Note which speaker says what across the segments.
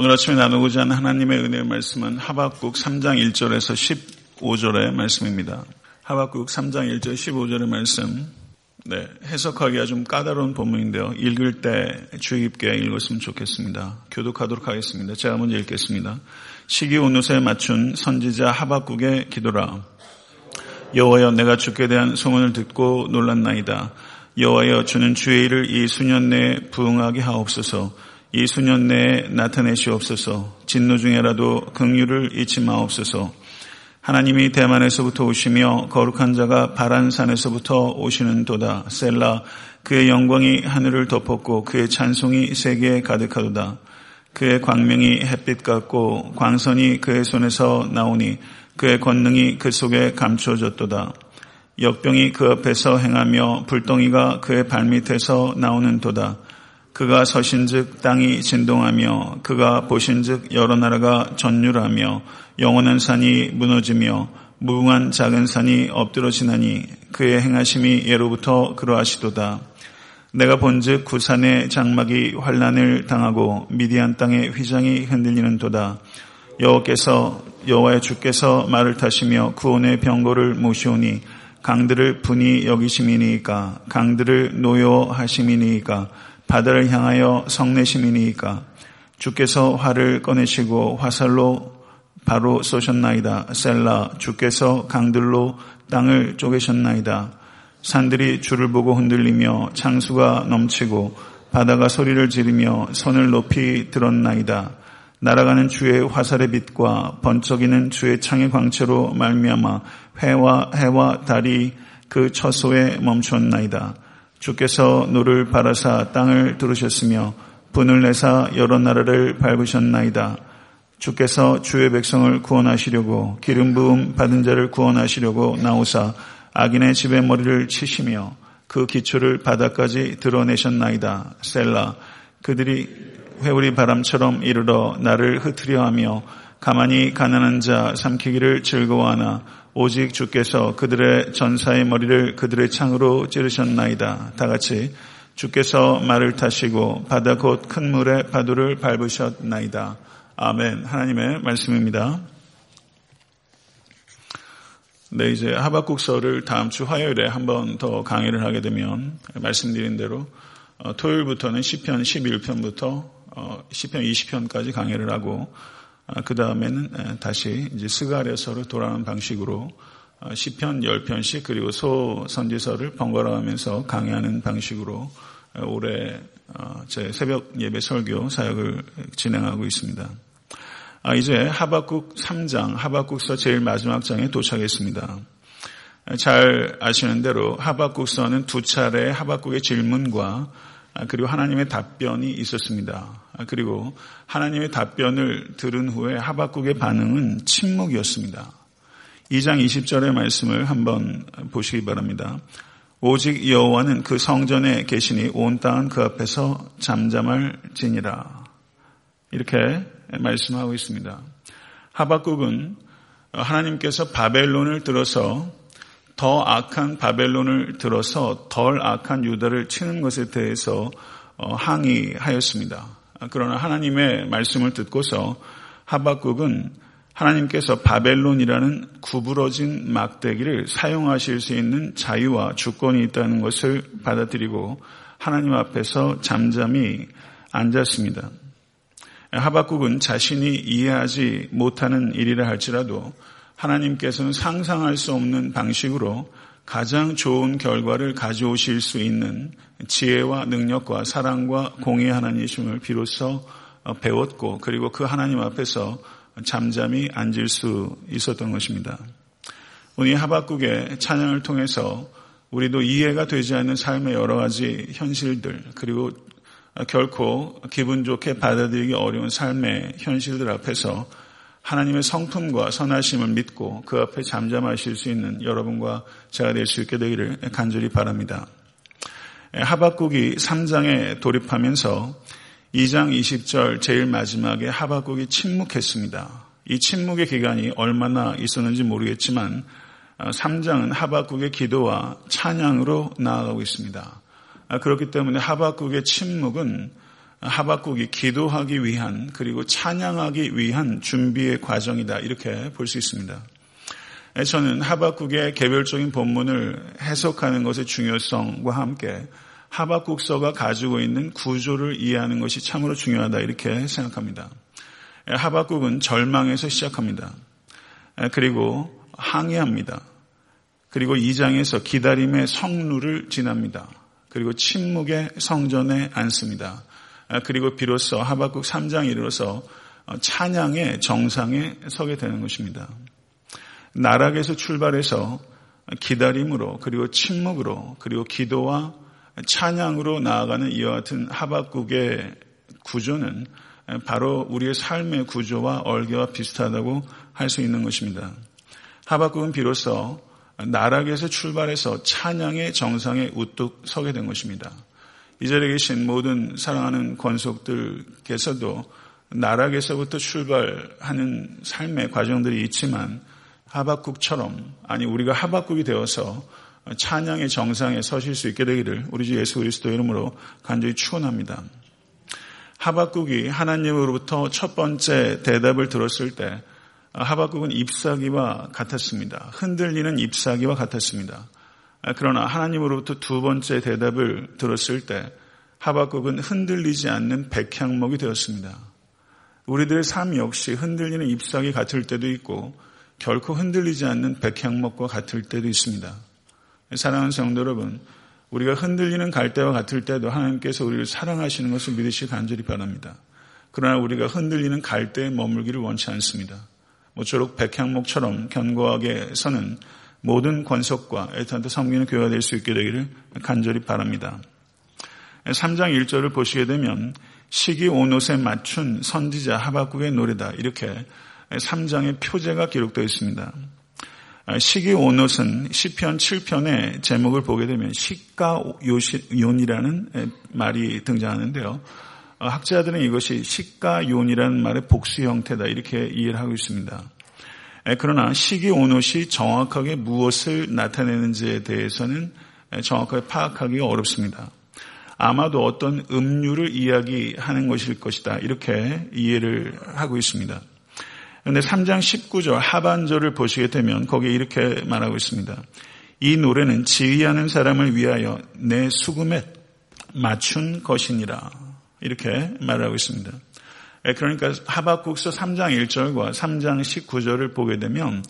Speaker 1: 오늘 아침에 나누고자 하는 하나님의 은혜의 말씀은 하박국 3장 1절에서 15절의 말씀입니다. 하박국 3장 1절 15절의 말씀. 네, 해석하기가 좀 까다로운 본문인데요. 읽을 때 주의 깊게 읽었으면 좋겠습니다. 교독하도록 하겠습니다. 제가 먼저 읽겠습니다. 시기 온누에 맞춘 선지자 하박국의 기도라. 여호와여 내가 주께 대한 소문을 듣고 놀랐나이다. 여호와여 주는 주의 일을 이 수년 내에 부응하게 하옵소서. 이 수년 내에 나타내시옵소서. 진노 중에라도 긍휼을 잊지 마옵소서. 하나님이 대만에서부터 오시며 거룩한 자가 바란산에서부터 오시는 도다. 셀라 그의 영광이 하늘을 덮었고 그의 찬송이 세계에 가득하도다. 그의 광명이 햇빛 같고 광선이 그의 손에서 나오니 그의 권능이 그 속에 감추어졌도다. 역병이 그 앞에서 행하며 불덩이가 그의 발밑에서 나오는 도다. 그가 서신즉 땅이 진동하며 그가 보신즉 여러 나라가 전율하며 영원한 산이 무너지며 무궁한 작은 산이 엎드러지나니 그의 행하심이 예로부터 그러하시도다. 내가 본즉 구산의 장막이 환란을 당하고 미디안 땅의 휘장이 흔들리는 도다. 여호께서 여호와의 주께서 말을 타시며 구원의 병거를 모시오니 강들을 분이 여기심이니까 강들을 노여하심이니까 바다를 향하여 성내심이니까 주께서 활을 꺼내시고 화살로 바로 쏘셨나이다. 셀라 주께서 강들로 땅을 쪼개셨나이다. 산들이 주를 보고 흔들리며 창수가 넘치고 바다가 소리를 지르며 손을 높이 들었나이다. 날아가는 주의 화살의 빛과 번쩍이는 주의 창의 광채로 말미암아 해와 해와 달이 그 처소에 멈추었나이다. 주께서 노를 발하사 땅을 두르셨으며 분을 내사 여러 나라를 밟으셨나이다. 주께서 주의 백성을 구원하시려고 기름 부음 받은 자를 구원하시려고 나오사 악인의 집의 머리를 치시며 그 기초를 바다까지 드러내셨나이다. 셀라 그들이 회오리 바람처럼 이르러 나를 흩으려 하며 가만히 가난한 자 삼키기를 즐거워하나 오직 주께서 그들의 전사의 머리를 그들의 창으로 찌르셨나이다. 다 같이 주께서 말을 타시고 바다 곧 큰 물에 파도를 밟으셨나이다. 아멘. 하나님의 말씀입니다. 네, 이제 하박국서를 다음 주 화요일에 한 번 더 강의를 하게 되면 말씀드린 대로 어, 토요일부터는 10편 11편부터 10편 20편까지 강의를 하고 아, 그 다음에는 다시 이제 스가랴서로 돌아오는 방식으로 10편 어, 10편씩 그리고 소 선지서를 번갈아 가면서 강의하는 방식으로 어, 올해 어, 제 새벽 예배 설교 사역을 진행하고 있습니다. 아, 이제 하박국 3장, 하박국서 제일 마지막 장에 도착했습니다. 잘 아시는 대로 하박국서는 두 차례 하박국의 질문과 아, 그리고 하나님의 답변이 있었습니다. 아, 그리고 하나님의 답변을 들은 후에 하박국의 반응은 침묵이었습니다. 2장 20절의 말씀을 한번 보시기 바랍니다. 오직 여호와는 그 성전에 계시니 온 땅은 그 앞에서 잠잠할지니라. 이렇게 말씀하고 있습니다. 하박국은 하나님께서 바벨론을 들어서 더 악한 바벨론을 들어서 덜 악한 유다를 치는 것에 대해서 어, 항의하였습니다. 그러나 하나님의 말씀을 듣고서 하박국은 하나님께서 바벨론이라는 구부러진 막대기를 사용하실 수 있는 자유와 주권이 있다는 것을 받아들이고 하나님 앞에서 잠잠히 앉았습니다. 하박국은 자신이 이해하지 못하는 일이라 할지라도 하나님께서는 상상할 수 없는 방식으로 가장 좋은 결과를 가져오실 수 있는 지혜와 능력과 사랑과 공의 하나님이심을 비로소 배웠고 그리고 그 하나님 앞에서 잠잠히 앉을 수 있었던 것입니다. 오늘 하박국의 찬양을 통해서 우리도 이해가 되지 않는 삶의 여러 가지 현실들 그리고 결코 기분 좋게 받아들이기 어려운 삶의 현실들 앞에서 하나님의 성품과 선하심을 믿고 그 앞에 잠잠하실 수 있는 여러분과 제가 될 수 있게 되기를 간절히 바랍니다. 하박국이 3장에 돌입하면서 2장 20절 제일 마지막에 하박국이 침묵했습니다. 이 침묵의 기간이 얼마나 있었는지 모르겠지만 3장은 하박국의 기도와 찬양으로 나아가고 있습니다. 그렇기 때문에 하박국의 침묵은 하박국이 기도하기 위한 그리고 찬양하기 위한 준비의 과정이다 이렇게 볼 수 있습니다. 저는 하박국의 개별적인 본문을 해석하는 것의 중요성과 함께 하박국서가 가지고 있는 구조를 이해하는 것이 참으로 중요하다 이렇게 생각합니다. 하박국은 절망에서 시작합니다. 그리고 항해합니다. 그리고 2장에서 기다림의 성루를 지납니다. 그리고 침묵의 성전에 앉습니다. 그리고 비로소 하박국 3장에 이르러서 찬양의 정상에 서게 되는 것입니다. 나락에서 출발해서 기다림으로 그리고 침묵으로 그리고 기도와 찬양으로 나아가는 이와 같은 하박국의 구조는 바로 우리의 삶의 구조와 얼개와 비슷하다고 할 수 있는 것입니다. 하박국은 비로소 나락에서 출발해서 찬양의 정상에 우뚝 서게 된 것입니다. 이 자리에 계신 모든 사랑하는 권속들께서도 나락에서부터 출발하는 삶의 과정들이 있지만 하박국처럼 아니 우리가 하박국이 되어서 찬양의 정상에 서실 수 있게 되기를 우리 주 예수 그리스도 이름으로 간절히 축원합니다. 하박국이 하나님으로부터 첫 번째 대답을 들었을 때 하박국은 잎사귀와 같았습니다. 흔들리는 잎사귀와 같았습니다. 그러나 하나님으로부터 두 번째 대답을 들었을 때 하박국은 흔들리지 않는 백향목이 되었습니다. 우리들의 삶 역시 흔들리는 잎사귀 같을 때도 있고 결코 흔들리지 않는 백향목과 같을 때도 있습니다. 사랑하는 성도 여러분, 우리가 흔들리는 갈대와 같을 때도 하나님께서 우리를 사랑하시는 것을 믿으시기 간절히 바랍니다. 그러나 우리가 흔들리는 갈대에 머물기를 원치 않습니다. 모쪼록 백향목처럼 견고하게 서는 모든 권속과 애타한테 섬기는 교회가 될 수 있게 되기를 간절히 바랍니다. 3장 1절을 보시게 되면 시기 온옷에 맞춘 선지자 하박국의 노래다 이렇게 3장의 표제가 기록되어 있습니다. 시기 온옷은 시편 7편의 제목을 보게 되면 식가요이라는 말이 등장하는데요. 학자들은 이것이 식가요이라는 말의 복수 형태다 이렇게 이해를 하고 있습니다. 그러나 시기 온옷이 정확하게 무엇을 나타내는지에 대해서는 정확하게 파악하기가 어렵습니다. 아마도 어떤 음료를 이야기하는 것일 것이다. 이렇게 이해를 하고 있습니다. 그런데 3장 19절 하반절을 보시게 되면 거기에 이렇게 말하고 있습니다. 이 노래는 지휘하는 사람을 위하여 내 수금에 맞춘 것이니라. 이렇게 말하고 있습니다. 예, 그러니까 하박국서 3장 1절과 3장 19절을 보게 되면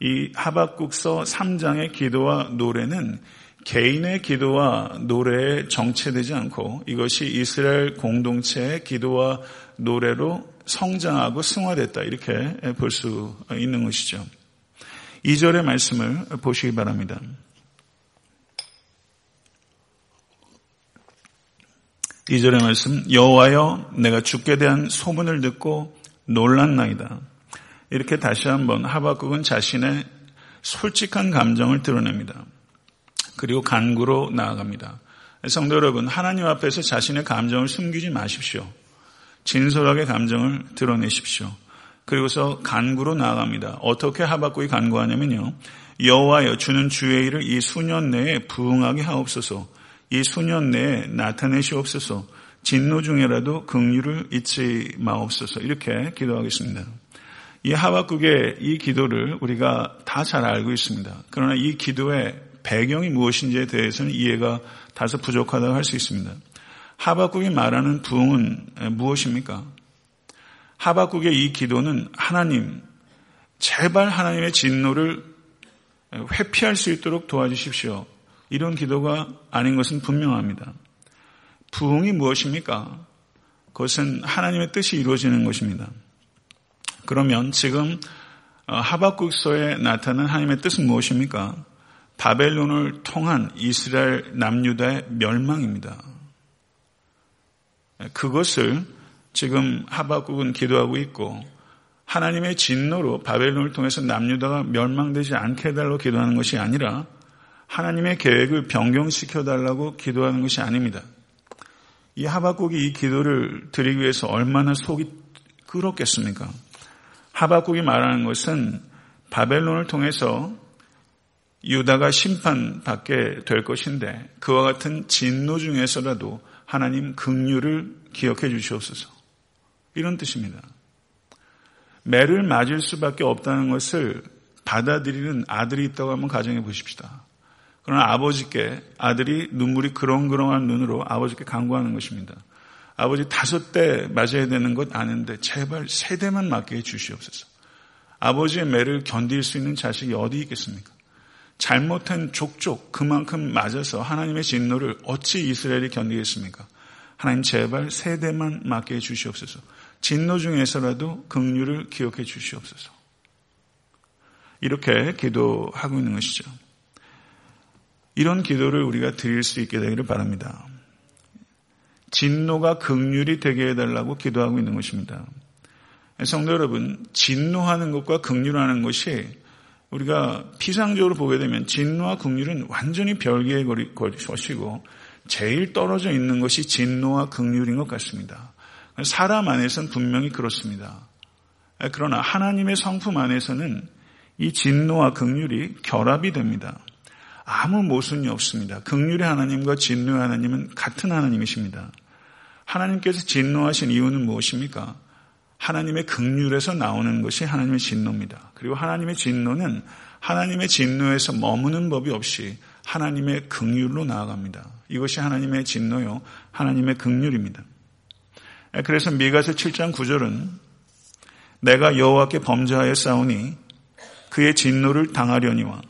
Speaker 1: 이 하박국서 3장의 기도와 노래는 개인의 기도와 노래에 정체되지 않고 이것이 이스라엘 공동체의 기도와 노래로 성장하고 승화됐다 이렇게 볼 수 있는 것이죠. 2절의 말씀을 보시기 바랍니다. 2절의 말씀 여호와여 내가 죽게 대한 소문을 듣고 놀란나이다. 이렇게 다시 한번 하박국은 자신의 솔직한 감정을 드러냅니다. 그리고 간구로 나아갑니다. 성도 여러분, 하나님 앞에서 자신의 감정을 숨기지 마십시오. 진솔하게 감정을 드러내십시오. 그리고서 간구로 나아갑니다. 어떻게 하박국이 간구하냐면요. 여호와여 주는 주의 일을 이 수년 내에 부응하게 하옵소서. 이 수년 내에 나타내시옵소서. 진노 중에라도 긍휼을 잊지 마옵소서. 이렇게 기도하겠습니다. 이 하박국의 이 기도를 우리가 다 잘 알고 있습니다. 그러나 이 기도의 배경이 무엇인지에 대해서는 이해가 다소 부족하다고 할 수 있습니다. 하박국이 말하는 부흥은 무엇입니까? 하박국의 이 기도는 하나님, 제발 하나님의 진노를 회피할 수 있도록 도와주십시오. 이런 기도가 아닌 것은 분명합니다. 부흥이 무엇입니까? 그것은 하나님의 뜻이 이루어지는 것입니다. 그러면 지금 하박국서에 나타난 하나님의 뜻은 무엇입니까? 바벨론을 통한 이스라엘 남유다의 멸망입니다. 그것을 지금 하박국은 기도하고 있고 하나님의 진노로 바벨론을 통해서 남유다가 멸망되지 않게 해달라고 기도하는 것이 아니라 하나님의 계획을 변경시켜 달라고 기도하는 것이 아닙니다. 이 하박국이 이 기도를 드리기 위해서 얼마나 속이 끓었겠습니까? 하박국이 말하는 것은 바벨론을 통해서 유다가 심판받게 될 것인데 그와 같은 진노 중에서라도 하나님 긍휼을 기억해 주시옵소서. 이런 뜻입니다. 매를 맞을 수밖에 없다는 것을 받아들이는 아들이 있다고 한번 가정해 보십시다. 그러나 아버지께 아들이 눈물이 그렁그렁한 눈으로 아버지께 강구하는 것입니다. 아버지 다섯 대 맞아야 되는 것 아는데 제발 세 대만 맞게 해 주시옵소서. 아버지의 매를 견딜 수 있는 자식이 어디 있겠습니까? 잘못한 족족 그만큼 맞아서 하나님의 진노를 어찌 이스라엘이 견디겠습니까? 하나님 제발 세 대만 맞게 해 주시옵소서. 진노 중에서라도 긍휼을 기억해 주시옵소서. 이렇게 기도하고 있는 것이죠. 이런 기도를 우리가 드릴 수 있게 되기를 바랍니다. 진노가 극률이 되게 해달라고 기도하고 있는 것입니다. 성도 여러분, 진노하는 것과 극률하는 것이 우리가 피상적으로 보게 되면 진노와 극률은 완전히 별개의 것이고 제일 떨어져 있는 것이 진노와 극률인 것 같습니다. 사람 안에서는 분명히 그렇습니다. 그러나 하나님의 성품 안에서는 이 진노와 극률이 결합이 됩니다. 아무 모순이 없습니다. 극률의 하나님과 진노의 하나님은 같은 하나님이십니다. 하나님께서 진노하신 이유는 무엇입니까? 하나님의 극률에서 나오는 것이 하나님의 진노입니다. 그리고 하나님의 진노는 하나님의 진노에서 머무는 법이 없이 하나님의 극률로 나아갑니다. 이것이 하나님의 진노요, 하나님의 극률입니다. 그래서 미가서 7장 9절은 내가 여호와께 범죄하여 싸우니 그의 진노를 당하려니와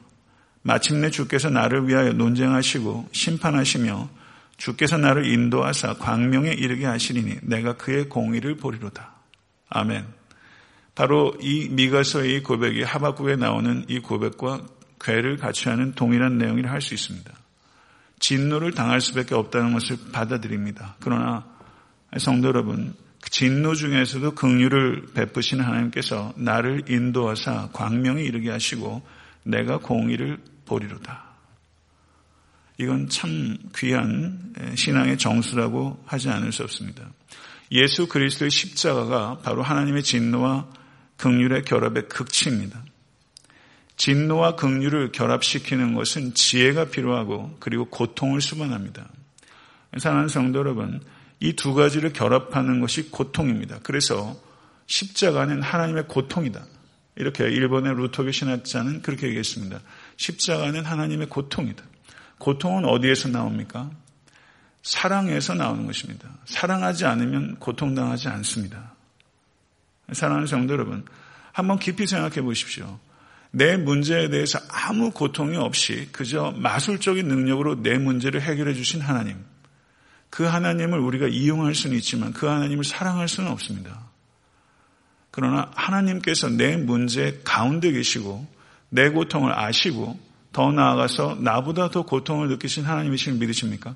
Speaker 1: 마침내 주께서 나를 위하여 논쟁하시고 심판하시며 주께서 나를 인도하사 광명에 이르게 하시리니 내가 그의 공의를 보리로다. 아멘. 바로 이 미가서의 고백이 하박국에 나오는 이 고백과 괴를 같이 하는 동일한 내용이라 할 수 있습니다. 진노를 당할 수밖에 없다는 것을 받아들입니다. 그러나 성도 여러분, 그 진노 중에서도 긍휼을 베푸시는 하나님께서 나를 인도하사 광명에 이르게 하시고 내가 공의를 보리로다. 이건 참 귀한 신앙의 정수라고 하지 않을 수 없습니다. 예수 그리스도의 십자가가 바로 하나님의 진노와 극률의 결합의 극치입니다. 진노와 극률을 결합시키는 것은 지혜가 필요하고 그리고 고통을 수반합니다. 사랑하는 성도 여러분, 이 두 가지를 결합하는 것이 고통입니다. 그래서 십자가는 하나님의 고통이다. 이렇게 일본의 루토비 신학자는 그렇게 얘기했습니다. 십자가는 하나님의 고통이다. 고통은 어디에서 나옵니까? 사랑에서 나오는 것입니다. 사랑하지 않으면 고통당하지 않습니다. 사랑하는 성도 여러분, 한번 깊이 생각해 보십시오. 내 문제에 대해서 아무 고통이 없이 그저 마술적인 능력으로 내 문제를 해결해 주신 하나님. 그 하나님을 우리가 이용할 수는 있지만 그 하나님을 사랑할 수는 없습니다. 그러나 하나님께서 내 문제 가운데 계시고 내 고통을 아시고 더 나아가서 나보다 더 고통을 느끼신 하나님이심을 믿으십니까?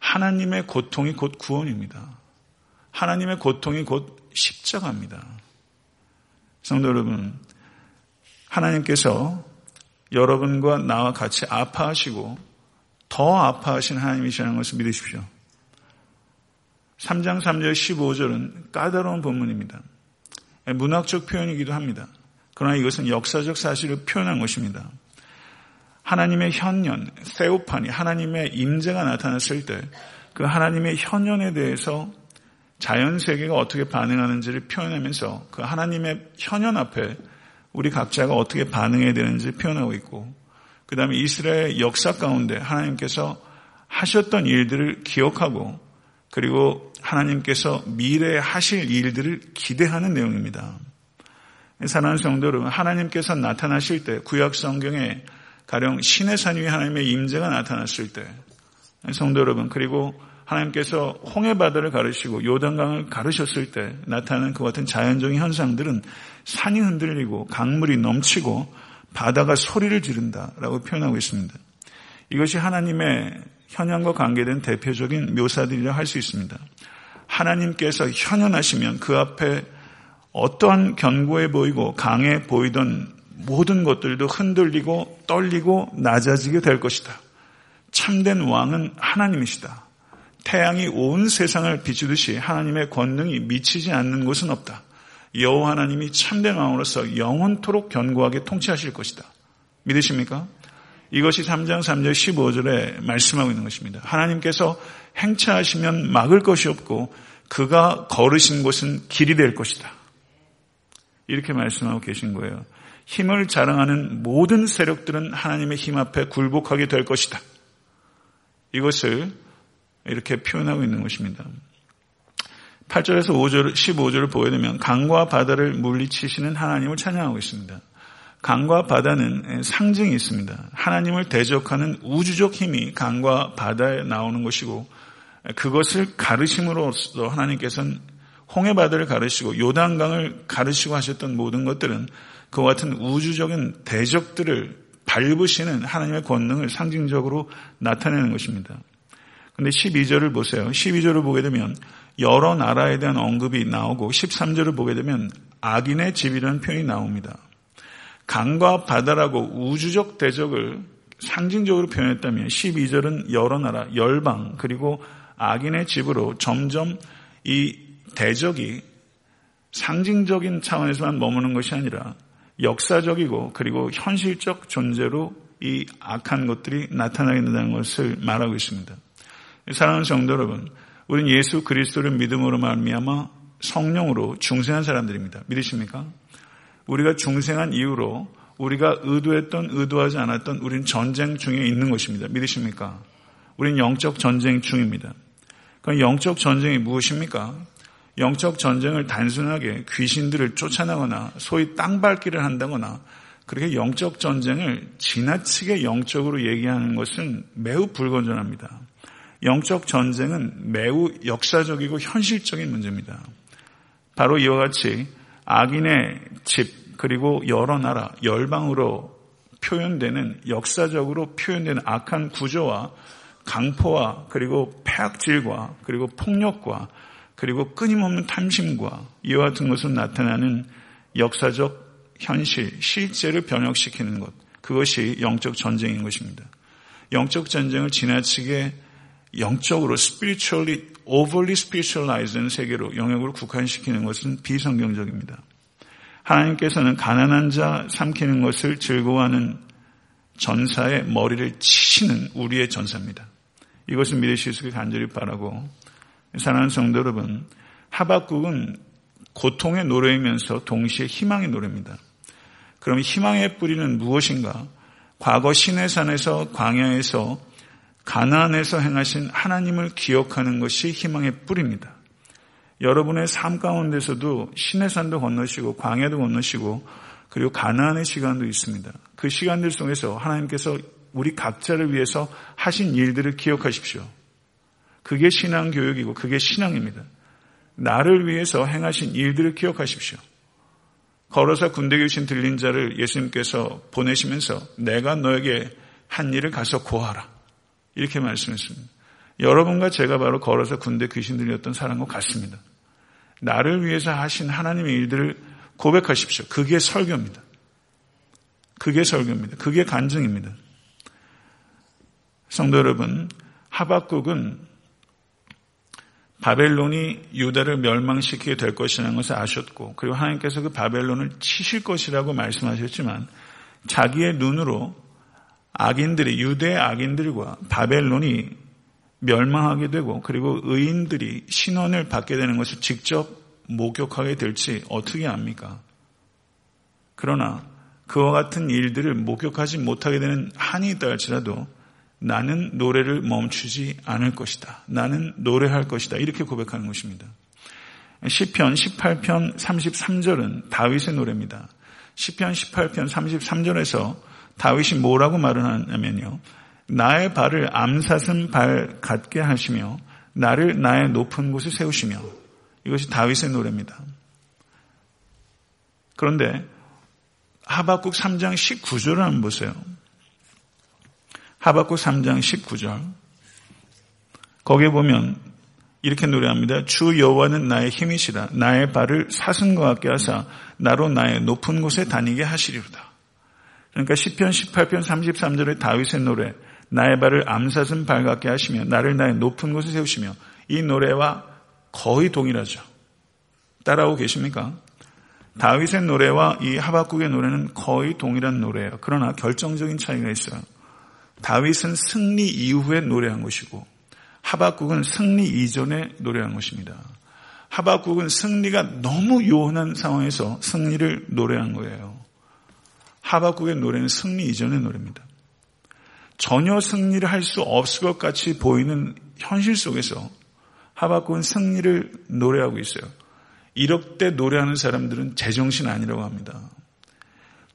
Speaker 1: 하나님의 고통이 곧 구원입니다. 하나님의 고통이 곧 십자가입니다. 성도 여러분, 하나님께서 여러분과 나와 같이 아파하시고 더 아파하신 하나님이시라는 것을 믿으십시오. 3장 3절 15절은 까다로운 본문입니다. 문학적 표현이기도 합니다. 그러나 이것은 역사적 사실을 표현한 것입니다. 하나님의 현년, 세오판이 하나님의 임재가 나타났을 때 그 하나님의 현년에 대해서 자연 세계가 어떻게 반응하는지를 표현하면서 그 하나님의 현년 앞에 우리 각자가 어떻게 반응해야 되는지 표현하고 있고 그 다음에 이스라엘 역사 가운데 하나님께서 하셨던 일들을 기억하고 그리고 하나님께서 미래에 하실 일들을 기대하는 내용입니다. 사랑하는 성도 여러분, 하나님께서 나타나실 때 구약 성경에 가령 신의 산 위에 하나님의 임재가 나타났을 때 성도 여러분 그리고 하나님께서 홍해 바다를 가르시고 요단강을 가르셨을 때 나타나는 그 같은 자연적인 현상들은 산이 흔들리고 강물이 넘치고 바다가 소리를 지른다라고 표현하고 있습니다. 이것이 하나님의 현현과 관계된 대표적인 묘사들이라 할 수 있습니다. 하나님께서 현현하시면 그 앞에 어떠한 견고해 보이고 강해 보이던 모든 것들도 흔들리고 떨리고 낮아지게 될 것이다. 참된 왕은 하나님이시다. 태양이 온 세상을 비추듯이 하나님의 권능이 미치지 않는 곳은 없다. 여호와 하나님이 참된 왕으로서 영원토록 견고하게 통치하실 것이다. 믿으십니까? 이것이 3장 3절 15절에 말씀하고 있는 것입니다. 하나님께서 행차하시면 막을 것이 없고 그가 걸으신 곳은 길이 될 것이다. 이렇게 말씀하고 계신 거예요. 힘을 자랑하는 모든 세력들은 하나님의 힘 앞에 굴복하게 될 것이다. 이것을 이렇게 표현하고 있는 것입니다. 8절에서 5절, 15절을 보게 되면 강과 바다를 물리치시는 하나님을 찬양하고 있습니다. 강과 바다는 상징이 있습니다. 하나님을 대적하는 우주적 힘이 강과 바다에 나오는 것이고 그것을 가르심으로써 하나님께서는 홍해 바다를 가르시고 요단강을 가르시고 하셨던 모든 것들은 그와 같은 우주적인 대적들을 밟으시는 하나님의 권능을 상징적으로 나타내는 것입니다. 근데 12절을 보세요. 12절을 보게 되면 여러 나라에 대한 언급이 나오고 13절을 보게 되면 악인의 집이라는 표현이 나옵니다. 강과 바다라고 우주적 대적을 상징적으로 표현했다면 12절은 여러 나라, 열방, 그리고 악인의 집으로 점점 이 대적이 상징적인 차원에서만 머무는 것이 아니라 역사적이고 그리고 현실적 존재로 이 악한 것들이 나타나게 된다는 것을 말하고 있습니다. 사랑하는 성도 여러분, 우리는 예수 그리스도를 믿음으로 말미암아 성령으로 중생한 사람들입니다. 믿으십니까? 우리가 중생한 이유로 우리가 의도했던 의도하지 않았던 우린 전쟁 중에 있는 것입니다. 믿으십니까? 우린 영적 전쟁 중입니다. 그럼 영적 전쟁이 무엇입니까? 영적 전쟁을 단순하게 귀신들을 쫓아나거나 소위 땅밟기를 한다거나 그렇게 영적 전쟁을 지나치게 영적으로 얘기하는 것은 매우 불건전합니다. 영적 전쟁은 매우 역사적이고 현실적인 문제입니다. 바로 이와 같이 악인의 집 그리고 여러 나라 열방으로 표현되는 역사적으로 표현되는 악한 구조와 강포와 그리고 폐악질과 그리고 폭력과 그리고 끊임없는 탐심과 이와 같은 것으로 나타나는 역사적 현실, 실제를 변혁시키는 것. 그것이 영적 전쟁인 것입니다. 영적 전쟁을 지나치게 영적으로 spiritually, overly spiritualized 세계로 영역으로 국한시키는 것은 비성경적입니다. 하나님께서는 가난한 자 삼키는 것을 즐거워하는 전사의 머리를 치시는 우리의 전사입니다. 이것을 있게 간절히 바라고 사랑하는 성도 여러분 하박국은 고통의 노래이면서 동시에 희망의 노래입니다. 그럼 희망의 뿌리는 무엇인가? 과거 시내산에서 광야에서 가나안에서 행하신 하나님을 기억하는 것이 희망의 뿌리입니다. 여러분의 삶 가운데서도 시내산도 건너시고 광야도 건너시고 그리고 가나안의 시간도 있습니다. 그 시간들 속에서 하나님께서 우리 각자를 위해서 하신 일들을 기억하십시오. 그게 신앙 교육이고 그게 신앙입니다. 나를 위해서 행하신 일들을 기억하십시오. 걸어서 군대 교신 들린 자를 예수님께서 보내시면서 내가 너에게 한 일을 가서 고하라. 이렇게 말씀했습니다. 여러분과 제가 바로 걸어서 군대 귀신 들렸던 사람과 같습니다. 나를 위해서 하신 하나님의 일들을 고백하십시오. 그게 설교입니다. 그게 설교입니다. 그게 간증입니다. 성도 여러분, 하박국은 바벨론이 유다를 멸망시키게 될 것이라는 것을 아셨고, 그리고 하나님께서 그 바벨론을 치실 것이라고 말씀하셨지만, 자기의 눈으로 악인들이, 유대의 악인들과 바벨론이 멸망하게 되고, 그리고 의인들이 신원을 받게 되는 것을 직접 목격하게 될지 어떻게 압니까? 그러나 그와 같은 일들을 목격하지 못하게 되는 한이 있다 할지라도 나는 노래를 멈추지 않을 것이다. 나는 노래할 것이다. 이렇게 고백하는 것입니다. 시편 18편 33절은 다윗의 노래입니다. 시편 18편 33절에서 다윗이 뭐라고 말을 하냐면요. 나의 발을 암사슴 발 같게 하시며 나를 나의 높은 곳에 세우시며 이것이 다윗의 노래입니다. 그런데 하박국 3장 19절을 한번 보세요. 하박국 3장 19절. 거기에 보면 이렇게 노래합니다. 주 여호와는 나의 힘이시다. 나의 발을 사슴과 같게 하사 나로 나의 높은 곳에 다니게 하시리로다. 그러니까 10편 18편 33절의 다윗의 노래 나의 발을 암사슴 발 같게 하시며 나를 나의 높은 곳에 세우시며 이 노래와 거의 동일하죠. 따라오고 계십니까? 다윗의 노래와 이 하박국의 노래는 거의 동일한 노래예요. 그러나 결정적인 차이가 있어요. 다윗은 승리 이후에 노래한 것이고 하박국은 승리 이전에 노래한 것입니다. 하박국은 승리가 너무 요원한 상황에서 승리를 노래한 거예요. 하박국의 노래는 승리 이전의 노래입니다. 전혀 승리를 할 수 없을 것 같이 보이는 현실 속에서 하박국은 승리를 노래하고 있어요. 이럴 때 노래하는 사람들은 제정신 아니라고 합니다.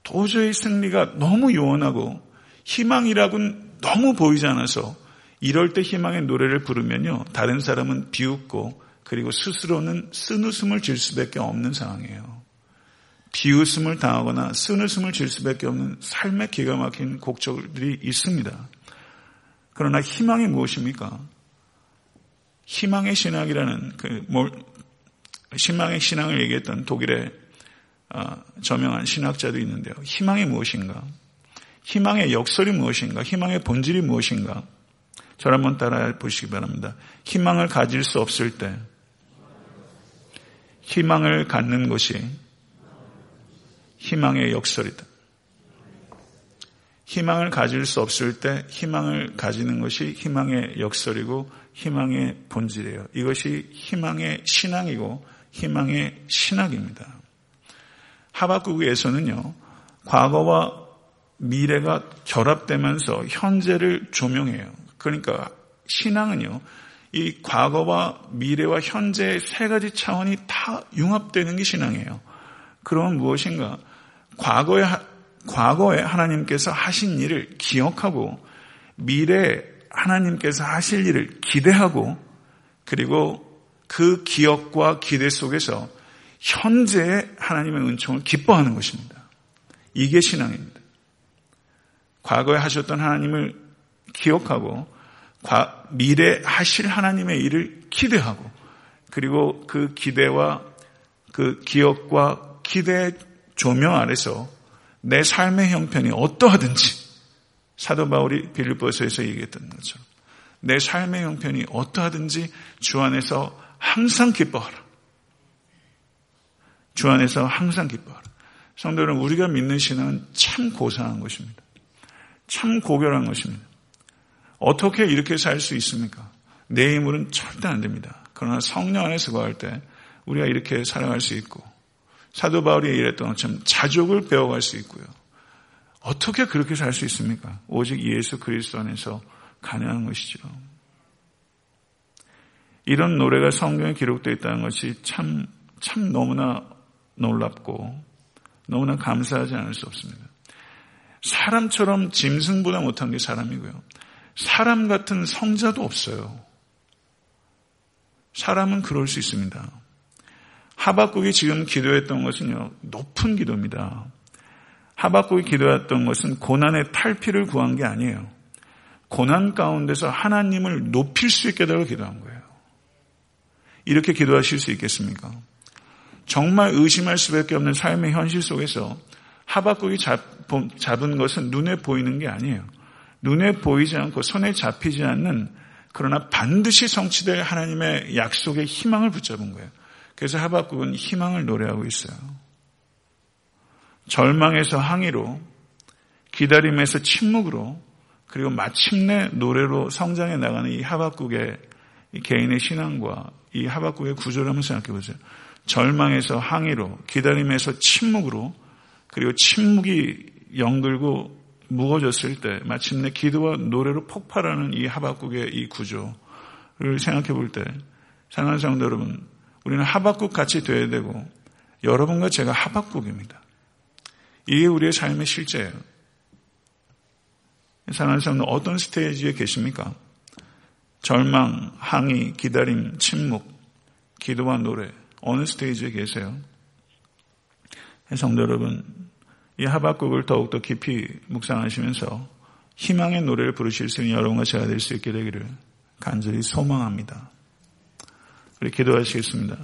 Speaker 1: 도저히 승리가 너무 요원하고 희망이라고는 너무 보이지 않아서 이럴 때 희망의 노래를 부르면요. 다른 사람은 비웃고 그리고 스스로는 쓴 웃음을 질 수밖에 없는 상황이에요. 비웃음을 당하거나 쓴웃음을 질 수밖에 없는 삶의 기가 막힌 곡절들이 있습니다. 그러나 희망이 무엇입니까? 희망의 신학이라는 그 희망의 신앙을 얘기했던 독일의 아, 저명한 신학자도 있는데요. 희망이 무엇인가? 희망의 역설이 무엇인가? 희망의 본질이 무엇인가? 저를 한번 따라 보시기 바랍니다. 희망을 가질 수 없을 때 희망을 갖는 것이 희망의 역설이다. 희망을 가질 수 없을 때 희망을 가지는 것이 희망의 역설이고 희망의 본질이에요. 이것이 희망의 신앙이고 희망의 신학입니다. 하박국에서는요, 과거와 미래가 결합되면서 현재를 조명해요. 그러니까 신앙은요, 이 과거와 미래와 현재의 세 가지 차원이 다 융합되는 게 신앙이에요. 그러면 무엇인가? 과거에, 과거에 하나님께서 하신 일을 기억하고 미래에 하나님께서 하실 일을 기대하고 그리고 그 기억과 기대 속에서 현재의 하나님의 은총을 기뻐하는 것입니다. 이게 신앙입니다. 과거에 하셨던 하나님을 기억하고 미래 하실 하나님의 일을 기대하고 그리고 그 기대와 그 기억과 기대 조명 아래서 내 삶의 형편이 어떠하든지 사도 바울이 빌립보서에서 얘기했던 것처럼 내 삶의 형편이 어떠하든지 주 안에서 항상 기뻐하라. 주 안에서 항상 기뻐하라. 성도 여러분, 우리가 믿는 신앙은 참 고상한 것입니다. 참 고결한 것입니다. 어떻게 이렇게 살 수 있습니까? 내 힘으로는 절대 안 됩니다. 그러나 성령 안에서 거할 때 우리가 이렇게 살아갈 수 있고 사도 바울이 이랬던 것처럼 자족을 배워갈 수 있고요. 어떻게 그렇게 살 수 있습니까? 오직 예수 그리스도 안에서 가능한 것이죠. 이런 노래가 성경에 기록되어 있다는 것이 참, 참 너무나 놀랍고 너무나 감사하지 않을 수 없습니다. 사람처럼 짐승보다 못한 게 사람이고요. 사람 같은 성자도 없어요. 사람은 그럴 수 있습니다. 하박국이 지금 기도했던 것은요, 높은 기도입니다. 하박국이 기도했던 것은 고난의 탈피를 구한 게 아니에요. 고난 가운데서 하나님을 높일 수 있게 달고 기도한 거예요. 이렇게 기도하실 수 있겠습니까? 정말 의심할 수밖에 없는 삶의 현실 속에서 하박국이 잡은 것은 눈에 보이는 게 아니에요. 눈에 보이지 않고 손에 잡히지 않는 그러나 반드시 성취될 하나님의 약속의 희망을 붙잡은 거예요. 그래서 하박국은 희망을 노래하고 있어요. 절망에서 항의로, 기다림에서 침묵으로, 그리고 마침내 노래로 성장해 나가는 이 하박국의 이 개인의 신앙과 이 하박국의 구조를 한번 생각해 보세요. 절망에서 항의로, 기다림에서 침묵으로, 그리고 침묵이 영들고 무거워졌을 때 마침내 기도와 노래로 폭발하는 이 하박국의 이 구조를 생각해 볼 때, 사랑하는 성도 여러분, 우리는 하박국 같이 돼야 되고 여러분과 제가 하박국입니다. 이게 우리의 삶의 실제예요. 사랑하는 성도 어떤 스테이지에 계십니까? 절망, 항의, 기다림, 침묵, 기도와 노래 어느 스테이지에 계세요? 성도 여러분, 이 하박국을 더욱더 깊이 묵상하시면서 희망의 노래를 부르실 수 있는 여러분과 제가 될 수 있게 되기를 간절히 소망합니다. 우리 기도하시겠습니다.